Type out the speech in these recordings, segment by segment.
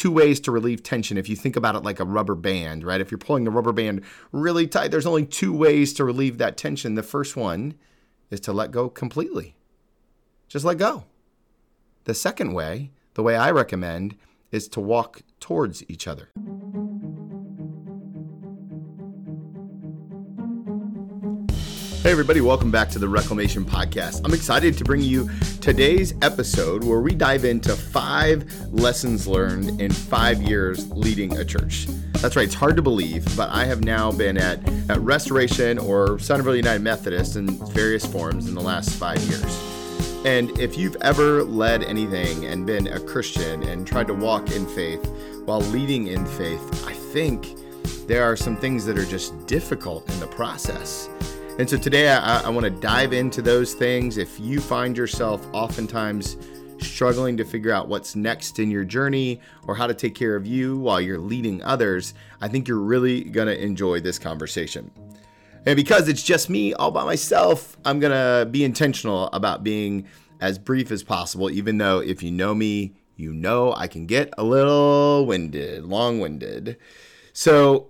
two ways to relieve tension. If you think about it like a rubber band, right? If you're pulling the rubber band really tight, there's only two ways to relieve that tension. The first one is to let go completely. Just let go. The second way, the way I recommend, is to walk towards each other. Hey, everybody, welcome back to the Reclamation Podcast. I'm excited to bring you today's episode where we dive into five lessons learned in five years leading a church. That's right, it's hard to believe, but I have now been at, at Restoration or Centerville United Methodist in various forms in the last five years. And if you've ever led anything and been a Christian and tried to walk in faith while leading in faith, I think there are some things that are just difficult in the process. And so today I, I want to dive into those things. If you find yourself oftentimes struggling to figure out what's next in your journey or how to take care of you while you're leading others, I think you're really going to enjoy this conversation. And because it's just me all by myself, I'm going to be intentional about being as brief as possible, even though if you know me, you know I can get a little winded, long winded. So,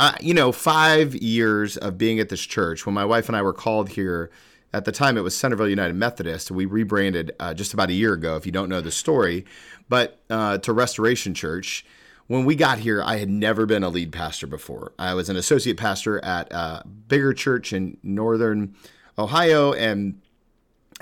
uh, you know, five years of being at this church, when my wife and I were called here, at the time it was Centerville United Methodist. We rebranded uh, just about a year ago, if you don't know the story, but uh, to Restoration Church. When we got here, I had never been a lead pastor before. I was an associate pastor at a bigger church in northern Ohio and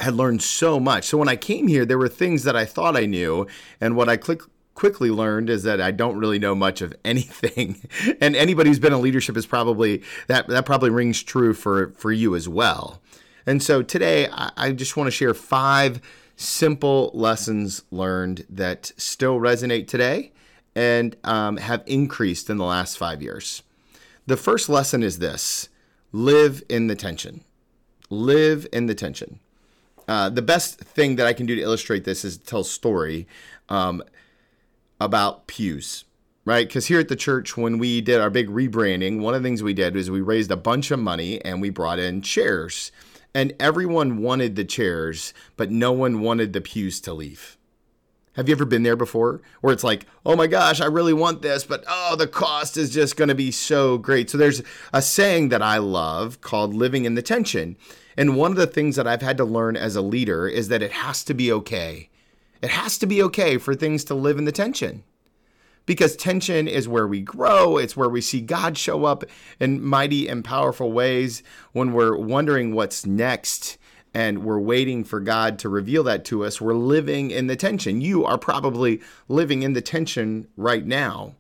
had learned so much. So when I came here, there were things that I thought I knew, and what I click quickly learned is that I don't really know much of anything. and anybody who's been in leadership is probably that that probably rings true for for you as well. And so today I, I just want to share five simple lessons learned that still resonate today and um, have increased in the last five years. The first lesson is this live in the tension. Live in the tension. Uh, the best thing that I can do to illustrate this is tell a story. Um, about pews, right? Because here at the church, when we did our big rebranding, one of the things we did was we raised a bunch of money and we brought in chairs. And everyone wanted the chairs, but no one wanted the pews to leave. Have you ever been there before? Where it's like, oh my gosh, I really want this, but oh, the cost is just going to be so great. So there's a saying that I love called living in the tension. And one of the things that I've had to learn as a leader is that it has to be okay it has to be okay for things to live in the tension because tension is where we grow. It's where we see God show up in mighty and powerful ways when we're wondering what's next and we're waiting for God to reveal that to us. We're living in the tension. You are probably living in the tension right now.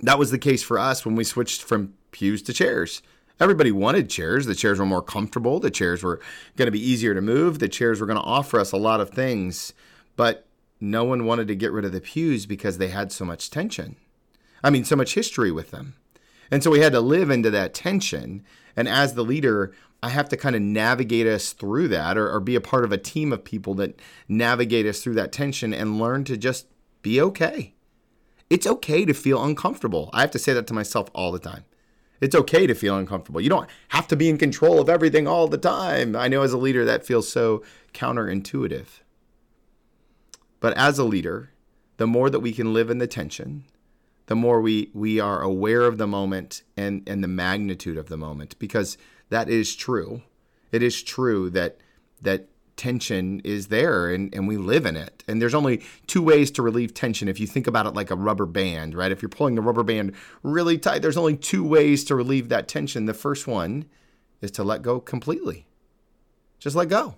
That was the case for us when we switched from pews to chairs. Everybody wanted chairs. The chairs were more comfortable. The chairs were going to be easier to move. The chairs were going to offer us a lot of things but no one wanted to get rid of the pews because they had so much tension. I mean, so much history with them. And so we had to live into that tension. And as the leader, I have to kind of navigate us through that or, or, be a part of a team of people that navigate us through that tension and learn to just be okay. It's okay to feel uncomfortable. I have to say that to myself all the time. It's okay to feel uncomfortable. You don't have to be in control of everything all the time. I know as a leader that feels so counterintuitive. But as a leader, the more that we can live in the tension, the more we, we are aware of the moment and, and the magnitude of the moment, because that is true. It is true that that tension is there and, and we live in it. And there's only two ways to relieve tension. If you think about it like a rubber band, right? If you're pulling the rubber band really tight, there's only two ways to relieve that tension. The first one is to let go completely. Just let go.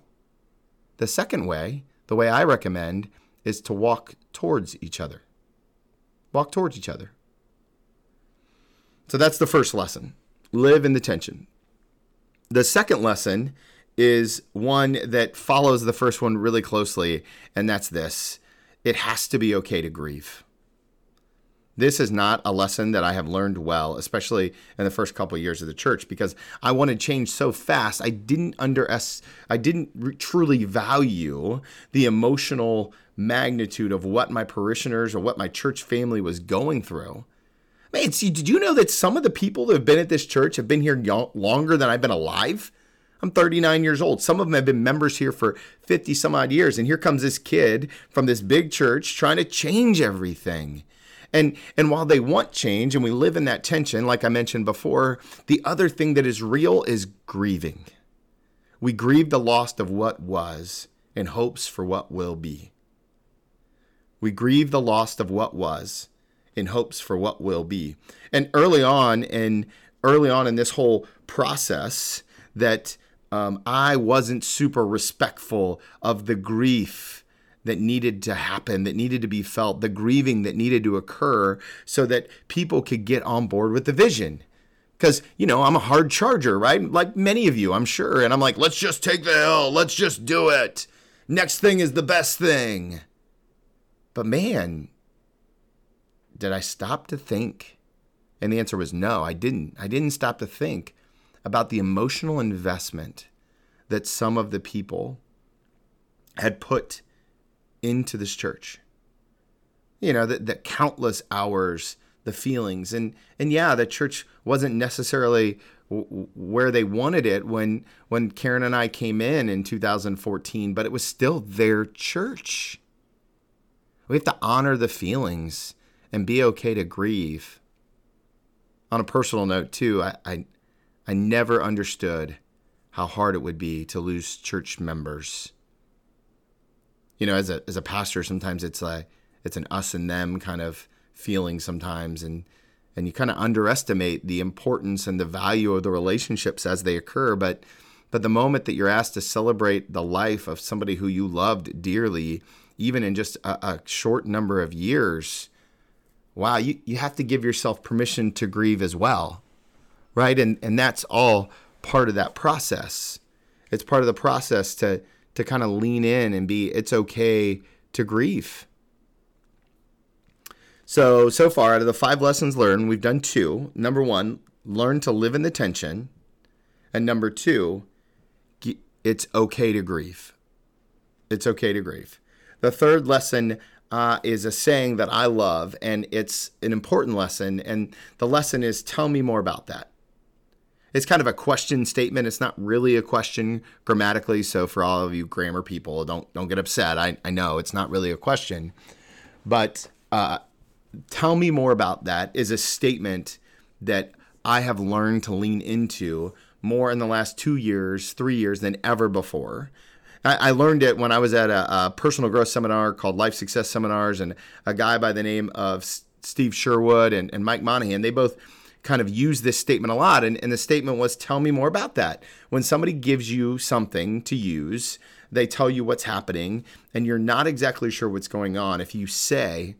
The second way, the way I recommend, is to walk towards each other. Walk towards each other. So that's the first lesson. Live in the tension. The second lesson is one that follows the first one really closely, and that's this it has to be okay to grieve. This is not a lesson that I have learned well, especially in the first couple of years of the church, because I wanted change so fast. I didn't under I didn't re- truly value the emotional magnitude of what my parishioners or what my church family was going through. Man, see, did you know that some of the people that have been at this church have been here longer than I've been alive? I'm 39 years old. Some of them have been members here for 50 some odd years. And here comes this kid from this big church trying to change everything. And, and while they want change and we live in that tension, like I mentioned before, the other thing that is real is grieving. We grieve the loss of what was in hopes for what will be. We grieve the loss of what was in hopes for what will be. And early on in early on in this whole process that um, I wasn't super respectful of the grief that needed to happen, that needed to be felt, the grieving that needed to occur so that people could get on board with the vision. Because, you know, I'm a hard charger, right? Like many of you, I'm sure. And I'm like, let's just take the hill. Let's just do it. Next thing is the best thing. But man, did I stop to think? And the answer was no, I didn't. I didn't stop to think about the emotional investment that some of the people had put into this church. You know, the, the countless hours, the feelings, and and yeah, the church wasn't necessarily where they wanted it when when Karen and I came in in 2014, but it was still their church. We have to honor the feelings and be okay to grieve. On a personal note, too, I, I, I never understood how hard it would be to lose church members. You know, as a as a pastor, sometimes it's like it's an us and them kind of feeling sometimes, and and you kind of underestimate the importance and the value of the relationships as they occur. But but the moment that you're asked to celebrate the life of somebody who you loved dearly, even in just a, a short number of years, wow, you, you have to give yourself permission to grieve as well. Right. And and that's all part of that process. It's part of the process to to kind of lean in and be it's okay to grieve. So so far out of the five lessons learned, we've done two. Number 1, learn to live in the tension. And number 2, it's okay to grieve. It's okay to grieve. The third lesson uh, is a saying that I love, and it's an important lesson. And the lesson is tell me more about that. It's kind of a question statement. It's not really a question grammatically. So for all of you grammar people, don't don't get upset. I, I know it's not really a question, but uh, tell me more about that is a statement that I have learned to lean into more in the last two years, three years than ever before. I, learned it when I was at a, a, personal growth seminar called Life Success Seminars, and a guy by the name of Steve Sherwood and, and Mike Monahan, they both kind of use this statement a lot. And, and the statement was, Tell me more about that. When somebody gives you something to use, they tell you what's happening, and you're not exactly sure what's going on. If you say,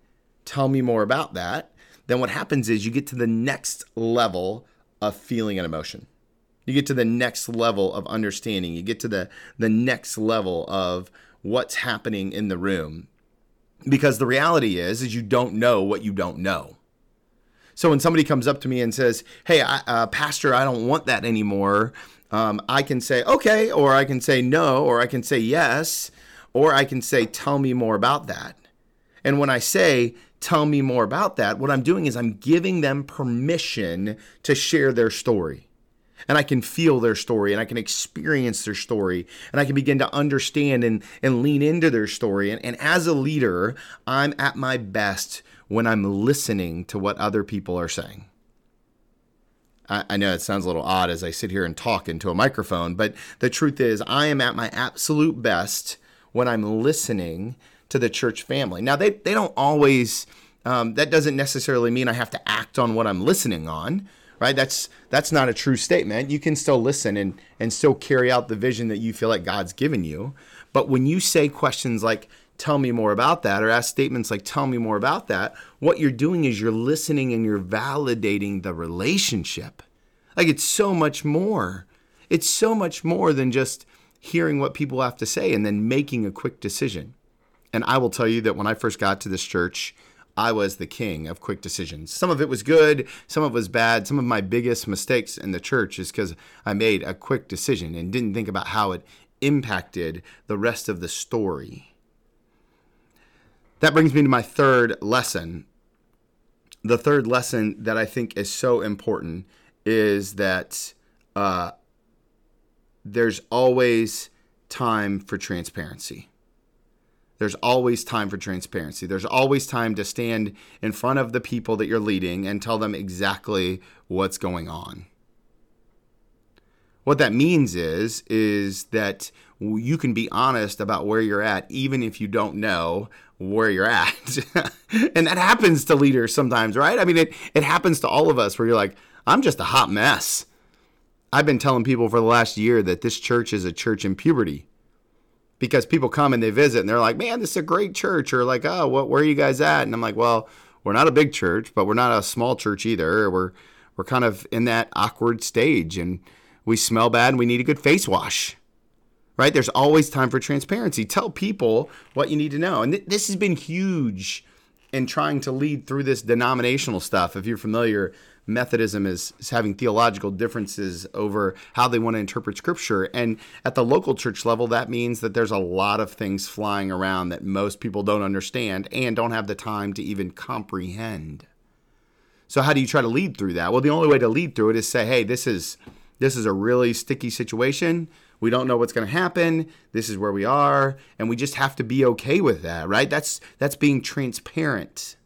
Tell me more about that, then what happens is you get to the next level of feeling and emotion. You get to the next level of understanding. You get to the the next level of what's happening in the room. Because the reality is is you don't know what you don't know. So when somebody comes up to me and says, "Hey, I, uh, pastor, I don't want that anymore." Um, I can say, "Okay," or I can say no, or I can say yes, or I can say, "Tell me more about that." And when I say, "Tell me more about that," what I'm doing is I'm giving them permission to share their story and I can feel their story and I can experience their story and I can begin to understand and, and lean into their story. And, and as a leader, I'm at my best when I'm listening to what other people are saying. I, I know it sounds a little odd as I sit here and talk into a microphone, but the truth is, I am at my absolute best when I'm listening to the church family. Now, they, they don't always, um, that doesn't necessarily mean I have to act on what I'm listening on right? That's that's not a true statement. You can still listen and and still carry out the vision that you feel like God's given you. But when you say questions like tell me more about that or ask statements like tell me more about that, what you're doing is you're listening and you're validating the relationship. Like it's so much more. It's so much more than just hearing what people have to say and then making a quick decision. And I will tell you that when I first got to this church, I was the king of quick decisions. Some of it was good, some of it was bad. Some of my biggest mistakes in the church is because I made a quick decision and didn't think about how it impacted the rest of the story. That brings me to my third lesson. The third lesson that I think is so important is that uh, there's always time for transparency. There's always time for transparency. There's always time to stand in front of the people that you're leading and tell them exactly what's going on. What that means is is that you can be honest about where you're at even if you don't know where you're at. and that happens to leaders sometimes, right? I mean it it happens to all of us where you're like, I'm just a hot mess. I've been telling people for the last year that this church is a church in puberty because people come and they visit and they're like, man, this is a great church. Or like, oh, what, where are you guys at? And I'm like, well, we're not a big church, but we're not a small church either. We're, we're kind of in that awkward stage and we smell bad and we need a good face wash. Right? There's always time for transparency. Tell people what you need to know. And th- this has been huge in trying to lead through this denominational stuff. If you're familiar Methodism is, is having theological differences over how they want to interpret Scripture. And at the local church level, that means that there's a lot of things flying around that most people don't understand and don't have the time to even comprehend. So how do you try to lead through that? Well, the only way to lead through it is say, "Hey, this is this is a really sticky situation. We don't know what's going to happen. This is where we are, and we just have to be okay with that, right? That's that's being transparent.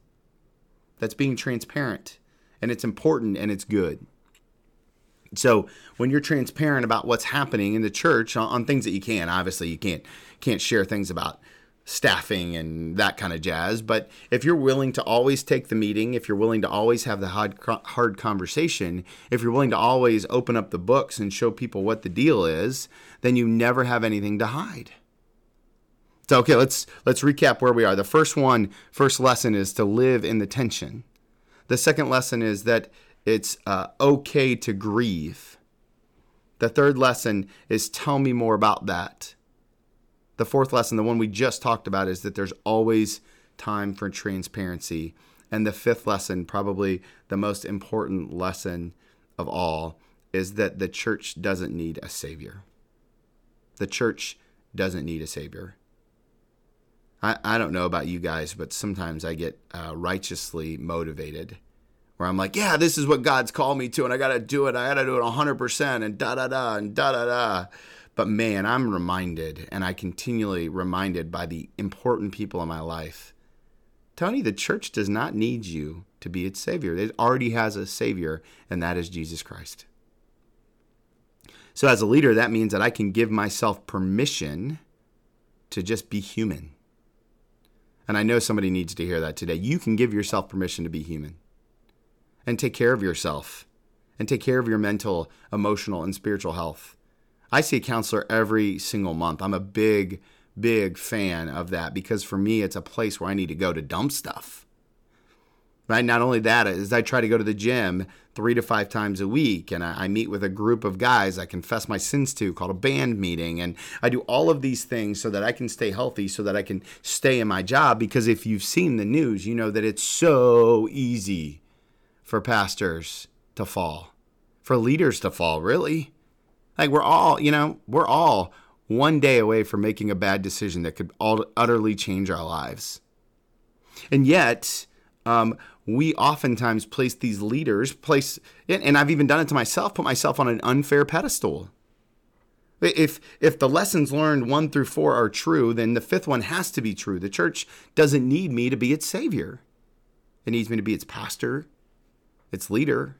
That's being transparent and it's important and it's good. So when you're transparent about what's happening in the church on, on, things that you can, obviously you can't can't share things about staffing and that kind of jazz. But if you're willing to always take the meeting, if you're willing to always have the hard hard conversation, if you're willing to always open up the books and show people what the deal is, then you never have anything to hide. So okay, let's let's recap where we are. The first one, first lesson is to live in the tension. The second lesson is that it's uh, okay to grieve. The third lesson is tell me more about that. The fourth lesson, the one we just talked about, is that there's always time for transparency. And the fifth lesson, probably the most important lesson of all, is that the church doesn't need a savior. The church doesn't need a savior. I, I don't know about you guys, but sometimes I get uh, righteously motivated where I'm like, yeah, this is what God's called me to, and I got to do it. I got to do it 100%, and da da da, and da da da. But man, I'm reminded, and I continually reminded by the important people in my life. Tony, the church does not need you to be its savior. It already has a savior, and that is Jesus Christ. So, as a leader, that means that I can give myself permission to just be human. And I know somebody needs to hear that today. You can give yourself permission to be human and take care of yourself and take care of your mental, emotional, and spiritual health. I see a counselor every single month. I'm a big, big fan of that because for me, it's a place where I need to go to dump stuff. Right? Not only that, is I try to go to the gym three to five times a week, and I, I meet with a group of guys I confess my sins to, called a band meeting, and I do all of these things so that I can stay healthy, so that I can stay in my job. Because if you've seen the news, you know that it's so easy for pastors to fall, for leaders to fall, really. Like we're all, you know, we're all one day away from making a bad decision that could all, utterly change our lives. And yet, um, we oftentimes place these leaders, place, and I've even done it to myself, put myself on an unfair pedestal. If if the lessons learned one through four are true, then the fifth one has to be true. The church doesn't need me to be its savior. It needs me to be its pastor, its leader.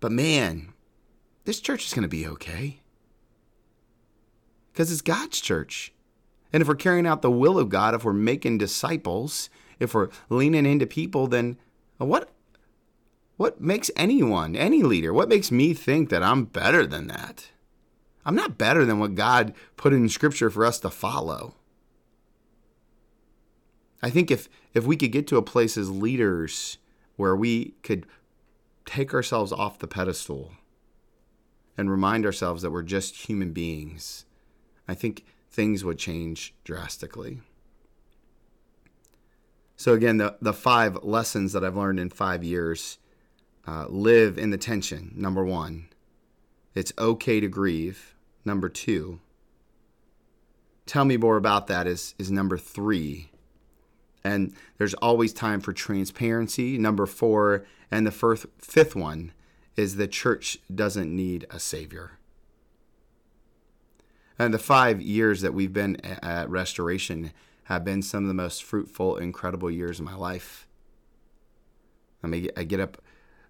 But man, this church is going to be okay. Because it's God's church. And if we're carrying out the will of God, if we're making disciples, if we're leaning into people, then what what makes anyone, any leader, what makes me think that I'm better than that? I'm not better than what God put in scripture for us to follow. I think if if we could get to a place as leaders where we could take ourselves off the pedestal and remind ourselves that we're just human beings, I think things would change drastically. So, again, the, the five lessons that I've learned in five years uh, live in the tension. Number one, it's okay to grieve. Number two, tell me more about that is, is number three. And there's always time for transparency. Number four, and the first, fifth one is the church doesn't need a savior. And the five years that we've been at Restoration have been some of the most fruitful, incredible years of my life. I mean, I get up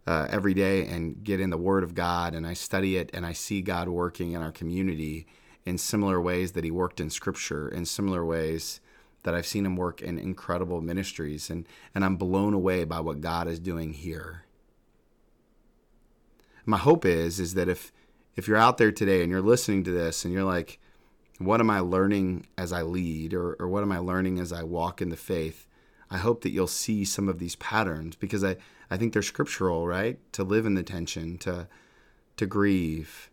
uh, every day and get in the Word of God and I study it and I see God working in our community in similar ways that He worked in Scripture, in similar ways that I've seen Him work in incredible ministries. And, and I'm blown away by what God is doing here. My hope is, is that if, if you're out there today and you're listening to this and you're like, what am I learning as I lead or, or what am I learning as I walk in the faith? I hope that you'll see some of these patterns because I, I think they're scriptural, right? To live in the tension, to to grieve,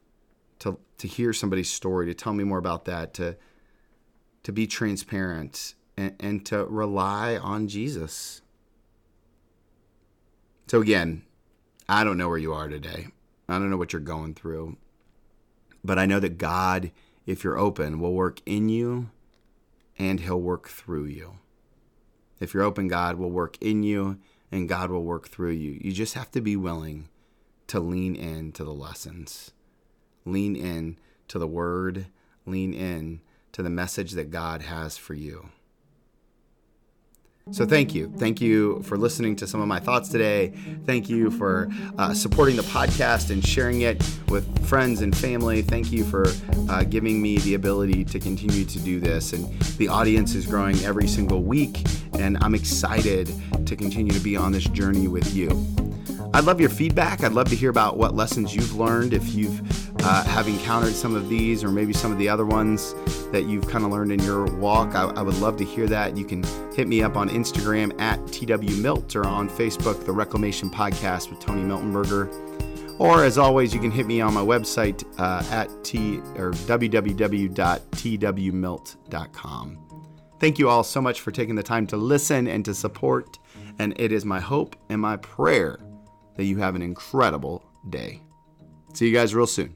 to to hear somebody's story, to tell me more about that, to to be transparent and, and to rely on Jesus. So again, I don't know where you are today. I don't know what you're going through. But I know that God, if you're open, will work in you and he'll work through you. If you're open, God will work in you and God will work through you. You just have to be willing to lean in to the lessons, lean in to the word, lean in to the message that God has for you. So, thank you. Thank you for listening to some of my thoughts today. Thank you for uh, supporting the podcast and sharing it with friends and family. Thank you for uh, giving me the ability to continue to do this. And the audience is growing every single week, and I'm excited to continue to be on this journey with you. I'd love your feedback. I'd love to hear about what lessons you've learned if you've uh, have encountered some of these or maybe some of the other ones that you've kind of learned in your walk. I, I, would love to hear that. You can hit me up on Instagram at TW or on Facebook, The Reclamation Podcast with Tony Miltenberger. Or as always, you can hit me on my website uh, at t or www.twmilt.com. Thank you all so much for taking the time to listen and to support. And it is my hope and my prayer that you have an incredible day. See you guys real soon.